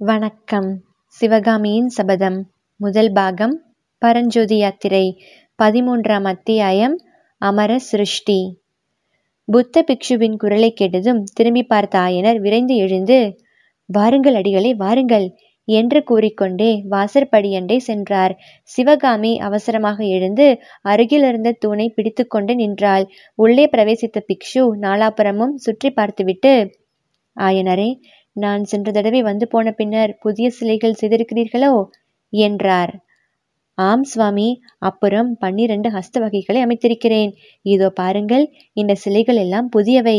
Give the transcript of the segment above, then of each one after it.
வணக்கம். சிவகாமியின் சபதம் முதல் பாகம் பரஞ்சோதி யாத்திரை பதிமூன்றாம் அத்தியாயம் அமர சிருஷ்டி. புத்த பிக்ஷுவின் குரலை கேட்டதும் திரும்பி பார்த்த ஆயனர் விரைந்து எழுந்து வாருங்கள் அடிகளே வாருங்கள் என்று கூறிக்கொண்டே வாசற்படியண்டை சென்றார். சிவகாமி அவசரமாக எழுந்து அருகிலிருந்த தூணை பிடித்துக்கொண்டு நின்றாள். உள்ளே பிரவேசித்த பிக்ஷு நாலாபுரமும் சுற்றி பார்த்துவிட்டு ஆயனரே நான் சென்ற தடவை வந்து போன பின்னர் புதிய சிலைகள் செய்திருக்கிறீர்களோ? என்றார். ஆம் சுவாமி. அப்புறம் பன்னிரண்டு ஹஸ்த வகைகளை அமைத்திருக்கிறேன். இதோ பாருங்கள் இந்த சிலைகள் எல்லாம் புதியவை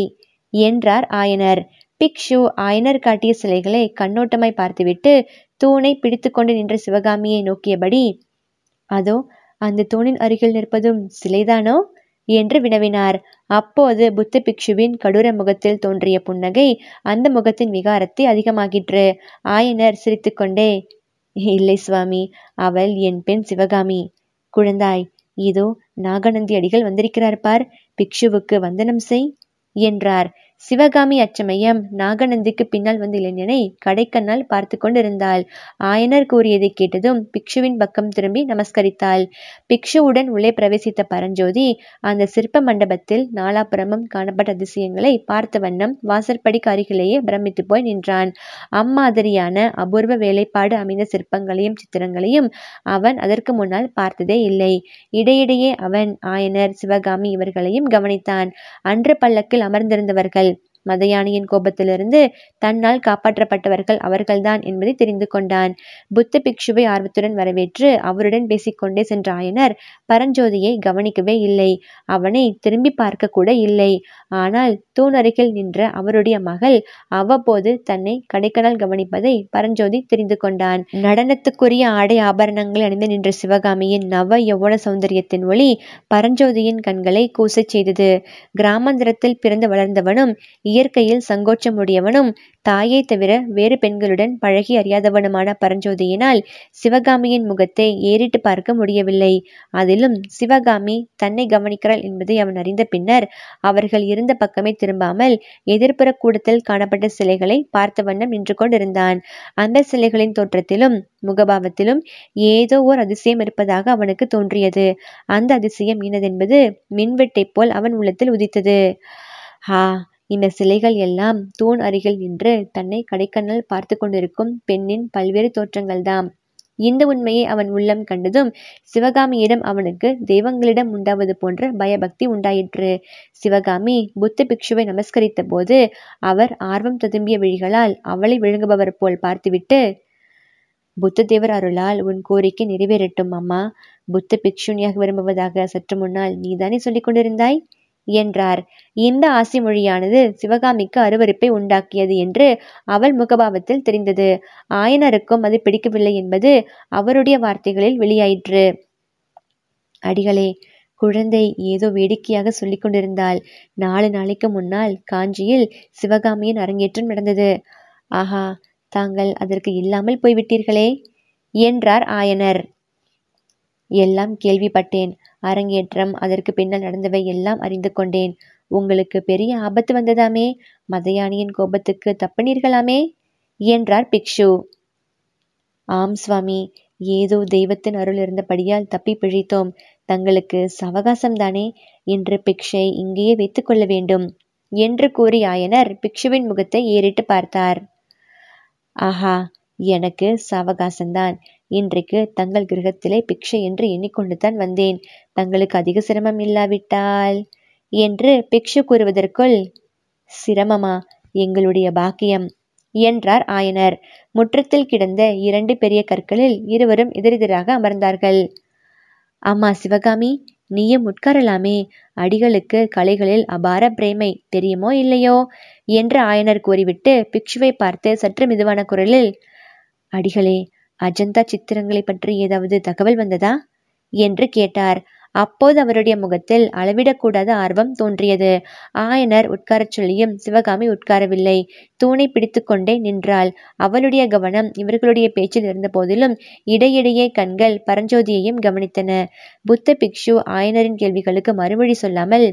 என்றார் ஆயனர். பிக்ஷு ஆயனர் காட்டிய சிலைகளை கண்ணோட்டமாய் பார்த்துவிட்டு தூணை பிடித்துக்கொண்டு நின்ற சிவகாமியை நோக்கியபடி அதோ அந்த தூணின் அருகில் நிற்பதும் சிலைதானோ? என்று வினவினார். அப்போது புத்த பிக்ஷுவின் கடூர முகத்தில் தோன்றிய புன்னகை அந்த முகத்தின் விகாரத்தை அதிகமாகிற்று. ஆயனர் சிரித்துக்கொண்டே இல்லை சுவாமி அவள் என் பெண் சிவகாமி. குழந்தாய் இதோ நாகநந்தி அடிகள் வந்திருக்கிறார் பார். பிக்ஷுவுக்கு வந்தனம் செய் என்றார். சிவகாமி அச்சமயம் நாகநந்திக்கு பின்னால் வந்து இளைஞனை கடைக்கண்ணால் பார்த்து கொண்டிருந்தாள். ஆயனர் கூறியதை கேட்டதும் பிக்ஷுவின் பக்கம் திரும்பி நமஸ்கரித்தாள். பிக்ஷுவுடன் உள்ளே பிரவேசித்த பரஞ்சோதி அந்த சிற்ப மண்டபத்தில் நாலாபுரமும் காணப்பட்ட அதிசயங்களை பார்த்த வண்ணம் வாசற்படிக்கு அருகிலேயே பிரமித்து போய் நின்றான். அம்மாதிரியான அபூர்வ வேலைப்பாடு அமைந்த சிற்பங்களையும் சித்திரங்களையும் அவன் அதற்கு முன்னால் பார்த்ததே இல்லை. இடையிடையே அவன் ஆயனர் சிவகாமி இவர்களையும் கவனித்தான். அன்று பல்லக்கில் அமர்ந்திருந்தவர்கள் மதயானியின் கோபத்திலிருந்து தன்னால் காப்பாற்றப்பட்டவர்கள் அவர்கள்தான் என்பதை தெரிந்து கொண்டான். புத்த பிக்ஷுவை ஆர்வத்துடன் வரவேற்று அவருடன் பேசிக்கொண்டே சென்ற ஆயனர் பரஞ்சோதியை கவனிக்கவே இல்லை. அவனை திரும்பி பார்க்க கூட இல்லை. ஆனால் தூணருகில் நின்ற அவருடைய மகள் அவ்வப்போது தன்னை கடைக்கனால் கவனிப்பதை பரஞ்சோதி தெரிந்து கொண்டான். நடனத்துக்குரிய ஆடை ஆபரணங்கள் அணிந்து நின்ற சிவகாமியின் நவ யௌவன சௌந்தரியத்தின் ஒளி பரஞ்சோதியின் கண்களை கூசச் செய்தது. கிராமாந்திரத்தில் பிறந்து வளர்ந்தவனும் இயற்கையில் சங்கோச்சமுடையவனும் தாயை தவிர வேறு பெண்களுடன் பழகி அறியாதவனுமான பரஞ்சோதியினால் சிவகாமியின் முகத்தை ஏறிட்டு பார்க்க முடியவில்லை. அதிலும் சிவகாமி தன்னை கவனிக்கிறாள் என்பதை அவன் அறிந்த பின்னர் அவர்கள் இருந்த பக்கமே திரும்பாமல் எதிர்ப்புற கூடத்தில் காணப்பட்ட சிலைகளை பார்த்த வண்ணம் நின்று கொண்டிருந்தான். அந்த சிலைகளின் தோற்றத்திலும் முகபாவத்திலும் ஏதோ ஓர் அதிசயம் இருப்பதாக அவனுக்கு தோன்றியது. அந்த அதிசயம் இனதென்பது மின்வெட்டைப் போல் அவன் உள்ளத்தில் உதித்தது. ஆ இந்த சிலைகள் எல்லாம் தூண் அருகில் நின்று தன்னை கடைக்கண்ணால் பார்த்து கொண்டிருக்கும் பெண்ணின் பல்வேறு தோற்றங்கள்தாம். இந்த உண்மையை அவன் உள்ளம் கண்டதும் சிவகாமியிடம் அவனுக்கு தெய்வங்களிடம் உண்டாவது போன்ற பயபக்தி உண்டாயிற்று. சிவகாமி புத்த பிக்ஷுவை நமஸ்கரித்த போது அவர் ஆர்வம் ததும்பிய விழிகளால் அவளை விழுங்குபவர் போல் பார்த்துவிட்டு புத்ததேவர் அருளால் உன் கோரிக்கை நிறைவேறட்டும் அம்மா. புத்த பிக்ஷுனியாக விரும்புவதாக சற்று முன்னால் நீதானே சொல்லிக் கொண்டிருந்தாய்? என்றார். இந்த ஆசி மொழியானது சிவகாமிக்கு அருவருப்பை உண்டாக்கியது என்று அவள் முகபாவத்தில் தெரிந்தது. ஆயனருக்கும் அது பிடிக்கவில்லை என்பது அவருடைய வார்த்தைகளில் வெளியாயிற்று. அடிகளே குழந்தை ஏதோ வேடிக்கையாக சொல்லிக் கொண்டிருந்தாள். நாலு நாளைக்கு முன்னால் காஞ்சியில் சிவகாமியின் அரங்கேற்றம் நடந்தது. ஆஹா தாங்கள் அதற்கு இல்லாமல் போய்விட்டீர்களே என்றார் ஆயனர். எல்லாம் கேள்விப்பட்டேன். அரங்கேற்றம் அதற்கு பின்னால் நடந்தவை எல்லாம் அறிந்து கொண்டேன். உங்களுக்கு பெரிய ஆபத்து வந்ததாமே? மதயானியின் கோபத்துக்கு தப்பினீர்களாமே? என்றார் பிக்ஷு. ஆம் சுவாமி. ஏதோ தெய்வத்தின் அருள் இருந்தபடியால் தப்பி பிழைத்தோம். தங்களுக்கு சாவகாசம்தானே? இன்று பிக்ஷை இங்கேயே வைத்துக் கொள்ள வேண்டும் என்று கூறி ஆயனர் பிக்ஷுவின் முகத்தை ஏறிட்டு பார்த்தார். ஆஹா எனக்கு சாவகாசம்தான். இன்றைக்கு தங்கள் கிரகத்திலே பிக்ஷை என்று எண்ணிக்கொண்டுதான் வந்தேன். தங்களுக்கு அதிக சிரமம் இல்லாவிட்டால் என்று பிக்ஷு கூறுவதற்குள் சிரமமா? எங்களுடைய பாக்கியம் என்றார் ஆயனர். முற்றத்தில் கிடந்த இரண்டு பெரிய கற்களில் இருவரும் எதிரெதிராக அமர்ந்தார்கள். அம்மா சிவகாமி நீயும் உட்காரலாமே. அடிகளுக்கு கலைகளில் அபார பிரேமை தெரியுமோ இல்லையோ? என்று ஆயனர் கூறிவிட்டு பிக்ஷுவை பார்த்து சற்று மெதுவான குரலில் அடிகளே அஜந்தா சித்திரங்களை பற்றி ஏதாவது தகவல் வந்ததா? என்று கேட்டார். அப்போது அவருடைய முகத்தில் அளவிடக்கூடாத ஆர்வம் தோன்றியது. ஆயனர் உட்காரச் சொல்லியும் சிவகாமி உட்காரவில்லை. தூணை பிடித்துக்கொண்டே நின்றாள். அவளுடைய கவனம் இவர்களுடைய பேச்சில் இருந்த போதிலும் இடையிடையே கண்கள் பரஞ்சோதியையும் கவனித்தன. புத்த பிக்ஷு ஆயனரின் கேள்விகளுக்கு மறுமொழி சொல்லாமல்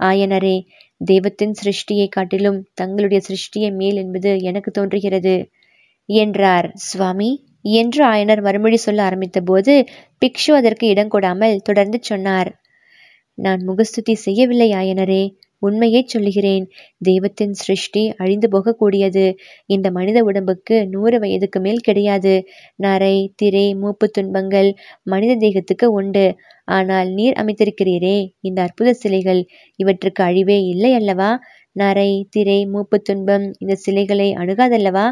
ஆயனரே தெய்வத்தின் சிருஷ்டியை காட்டிலும் தங்களுடைய சிருஷ்டியை மேல் என்பது எனக்கு தோன்றுகிறது என்றார். சுவாமி என்று ஆயனர் மறுமொழி சொல்ல ஆரம்பித்த போது பிக்ஷு அதற்கு இடம் கொடாமல் தொடர்ந்து சொன்னார். நான் முகஸ்துதி செய்யவில்லை ஆயனரே உண்மையை சொல்லுகிறேன். தெய்வத்தின் சிருஷ்டி அழிந்து போகக்கூடியது. இந்த மனித உடம்புக்கு நூறு வயதுக்கு மேல் கிடையாது. நரை திரை மூப்பு துன்பங்கள் மனித தேகத்துக்கு உண்டு. ஆனால் நீர் அமைத்திருக்கிறீரே இந்த அற்புத சிலைகள் இவற்றுக்கு அழிவே இல்லை அல்லவா? நரை திரை மூப்பு துன்பம் இந்த சிலைகளை அணுகாதல்லவா?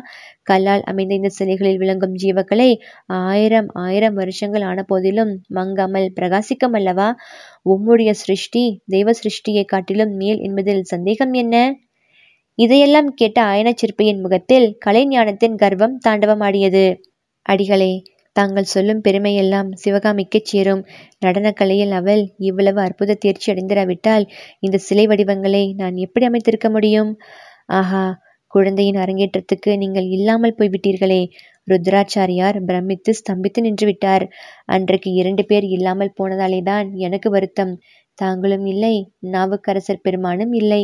கல்லால் அமைந்த இந்த சிலைகளில் விளங்கும் ஜீவக்களை ஆயிரம் ஆயிரம் வருஷங்கள் ஆன போதிலும் மங்காமல் பிரகாசிக்கும் அல்லவா? உம்முடைய சிருஷ்டி தெய்வ சிருஷ்டியை காட்டிலும் மேல் என்பதில் சந்தேகம் என்ன? இதையெல்லாம் கேட்ட ஆயன சிற்பியின் முகத்தில் கலை ஞானத்தின் கர்வம் தாண்டவமாடியது. அடிகளே தாங்கள் சொல்லும் பெருமையெல்லாம் சிவகாமிக்குச் சேரும். நடனக்கலையில் அவள் இவ்வளவு அற்புத தேர்ச்சி அடைந்திராவிட்டால் இந்த சிலை வடிவங்களை நான் எப்படி அமைத்திருக்க முடியும்? ஆஹா குழந்தையின் அரங்கேற்றத்துக்கு நீங்கள் இல்லாமல் போய்விட்டீர்களே. ருத்ராச்சாரியார் பிரமித்து ஸ்தம்பித்து நின்று விட்டார் அன்றைக்கு இரண்டு பேர் இல்லாமல் போனதாலே தான் எனக்கு வருத்தம். தாங்களும் இல்லை நாவுக்கரசர் பெருமானும் இல்லை.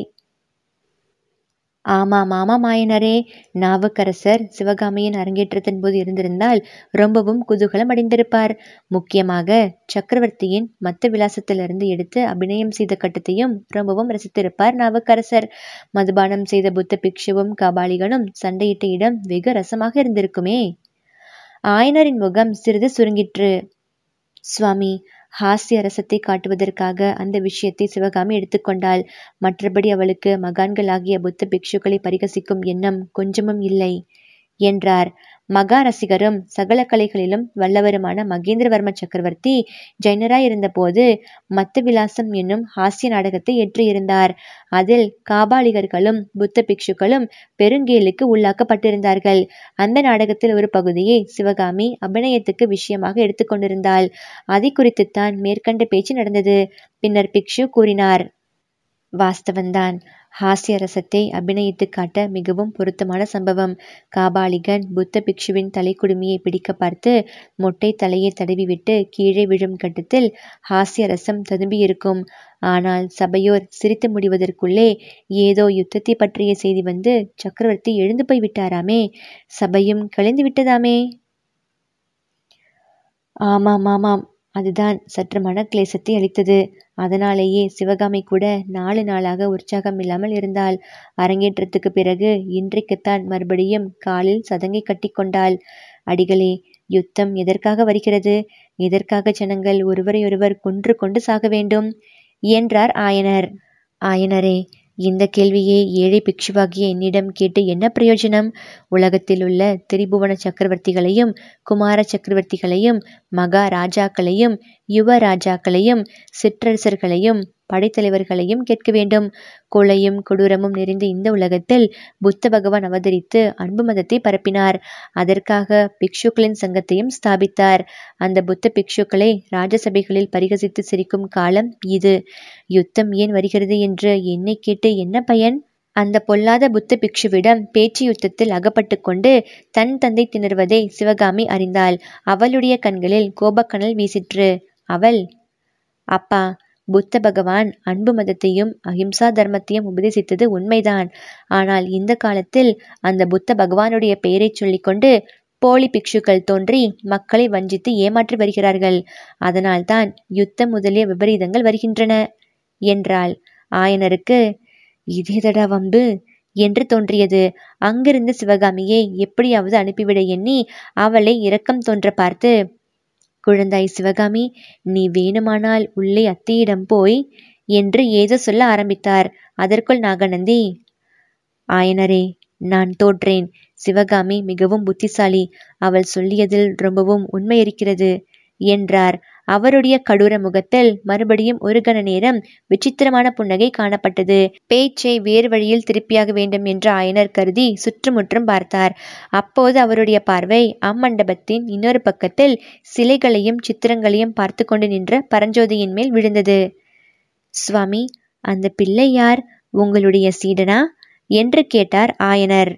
ஆமாம் ஆமாம் மாயனரே நாவுக்கரசர் சிவகாமியின் அரங்கேற்றத்தின் போது இருந்திருந்தால் ரொம்பவும் குதூகலம் அடைந்திருப்பார். முக்கியமாக சக்கரவர்த்தியின் மத்த விலாசத்திலிருந்து எடுத்து அபிநயம் செய்த கட்டத்தையும் ரொம்பவும் ரசித்திருப்பார் நாவுக்கரசர். மதுபானம் செய்த புத்த பிக்ஷுவும் காபாலிகனும் சண்டையிட்ட இடம் வெகு ரசமாக இருந்திருக்குமே. ஆயனரின் முகம் சிறிது சுருங்கிற்று. சுவாமி ஹாஸ்ய ரசத்தை காட்டுவதற்காக அந்த விஷயத்தை சிவகாமி எடுத்துக்கொண்டாள். மற்றபடி அவளுக்கு மகான்களாகிய புத்த பிக்ஷுக்களை பரிகசிக்கும் எண்ணம் கொஞ்சமும் இல்லை என்றார். மகா ரசிகரும் சகல கலைகளிலும் வல்லவருமான மகேந்திரவர்ம சக்கரவர்த்தி ஜைனராயிருந்தபோது மத்த விலாசம் என்னும் ஹாஸ்ய நாடகத்தை ஏற்றியிருந்தார். அதில் காபாலிகர்களும் புத்த பிக்ஷுக்களும் பெருங்கேலுக்கு உள்ளாக்கப்பட்டிருந்தார்கள். அந்த நாடகத்தில் ஒரு பகுதியை சிவகாமி அபிநயத்துக்கு விஷயமாக எடுத்துக்கொண்டிருந்தாள் அதை குறித்துத்தான் மேற்கண்ட பேச்சு நடந்தது. பின்னர் பிக்ஷு கூறினார் வாஸ்தவன்தான். ஹாஸ்ய ரசத்தை அபிநயித்து காட்ட மிகவும் பொருத்தமான சம்பவம். காபாலிகன் புத்த பிக்ஷுவின் தலைக்குடுமியை பிடிக்க பார்த்து மொட்டை தலையை தடவிவிட்டு கீழே விழும் கட்டத்தில் ஹாஸ்ய ரசம் ததும்பியிருக்கும். ஆனால் சபையோர் சிரித்து முடிவதற்குள்ளே ஏதோ யுத்தத்தை பற்றிய செய்தி வந்து சக்கரவர்த்தி எழுந்து போய் விட்டாராமே. சபையும் கலைந்து விட்டதாமே. ஆமாம் ஆமாம். அதுதான் சற்று மனக்லேசத்தை அளித்தது. அதனாலேயே சிவகாமி கூட நாலு நாளாக உற்சாகம் இல்லாமல் இருந்தாள். அரங்கேற்றத்துக்கு பிறகு இன்றைக்குத்தான் மறுபடியும் காலில் சதங்கை கட்டி கொண்டாள். அடிகளே யுத்தம் எதற்காக வருகிறது? எதற்காக ஜனங்கள் ஒருவரையொருவர் கொன்று கொண்டு சாக வேண்டும்? என்றார் ஆயனர். ஆயனரே இந்த கேள்வியை ஏழை பிக்ஷுவாகிய என்னிடம் கேட்டு என்ன பிரயோஜனம்? உலகத்தில் உள்ள திரிபுவன சக்கரவர்த்திகளையும் குமார சக்கரவர்த்திகளையும் மகா ராஜாக்களையும் யுவ ராஜாக்களையும் சிற்றரசர்களையும் படைத்தலைவர்களையும் கேட்க வேண்டும். கொலையும் கொடூரமும் நிறைந்த இந்த உலகத்தில் புத்த பகவான் அவதரித்து அன்பு மதத்தை பரப்பினார். அதற்காக பிக்ஷுக்களின் சங்கத்தையும் ஸ்தாபித்தார். அந்த புத்த பிக்ஷுக்களை ராஜசபைகளில் பரிகசித்து சிரிக்கும் காலம் இது. யுத்தம் ஏன் வருகிறது என்று என்னை கேட்டு என்ன பயன்? அந்த பொல்லாத புத்த பிக்ஷுவிடம் பேச்சு யுத்தத்தில் அகப்பட்டு கொண்டு தன் தந்தை திணறுவதை சிவகாமி அறிந்தாள். அவளுடைய கண்களில் கோபக்கனல் வீசிற்று. அவள் அப்பா புத்த பகவான் அன்பு மதத்தையும் அஹிம்சா தர்மத்தையும் உபதேசித்தது உண்மைதான். ஆனால் இந்த காலத்தில் அந்த புத்த பகவானுடைய பெயரை சொல்லிக்கொண்டு போலி பிக்ஷுக்கள் தோன்றி மக்களை வஞ்சித்து ஏமாற்றி வருகிறார்கள். அதனால்தான் யுத்தம் முதலிய விபரீதங்கள் வருகின்றன என்றாள். ஆயனருக்கு இதேதடா வம்பு? என்று தோன்றியது. அங்கிருந்து சிவகாமியை எப்படியாவது அனுப்பிவிட எண்ணி அவளை இரக்கம் தோன்ற பார்த்து குழந்தாய் சிவகாமி நீ வேணுமானால் உள்ளே அத்தியிடம் போய் என்று ஏதோ சொல்ல ஆரம்பித்தார். அதற்குள் நாகநந்தி ஆயனரே நான் தோற்றேன். சிவகாமி மிகவும் புத்திசாலி. அவள் சொல்லியதில் ரொம்பவும் உண்மை இருக்கிறது என்றார். அவருடைய கடூர முகத்தில் மறுபடியும் ஒரு கண நேரம் விசித்திரமான புன்னகை காணப்பட்டது. பேச்சை வேறு வழியில் திருப்பியாக வேண்டும் என்று ஆயனர் கருதி சுற்றுமுற்றும் பார்த்தார். அப்போது அவருடைய பார்வை அம்மண்டபத்தின் இன்னொரு பக்கத்தில் சிலைகளையும் சித்திரங்களையும் பார்த்து கொண்டு நின்ற பரஞ்சோதியின் மேல் விழுந்தது. சுவாமி அந்த பிள்ளை யார்? உங்களுடைய சீடனா? என்று கேட்டார் ஆயனர்.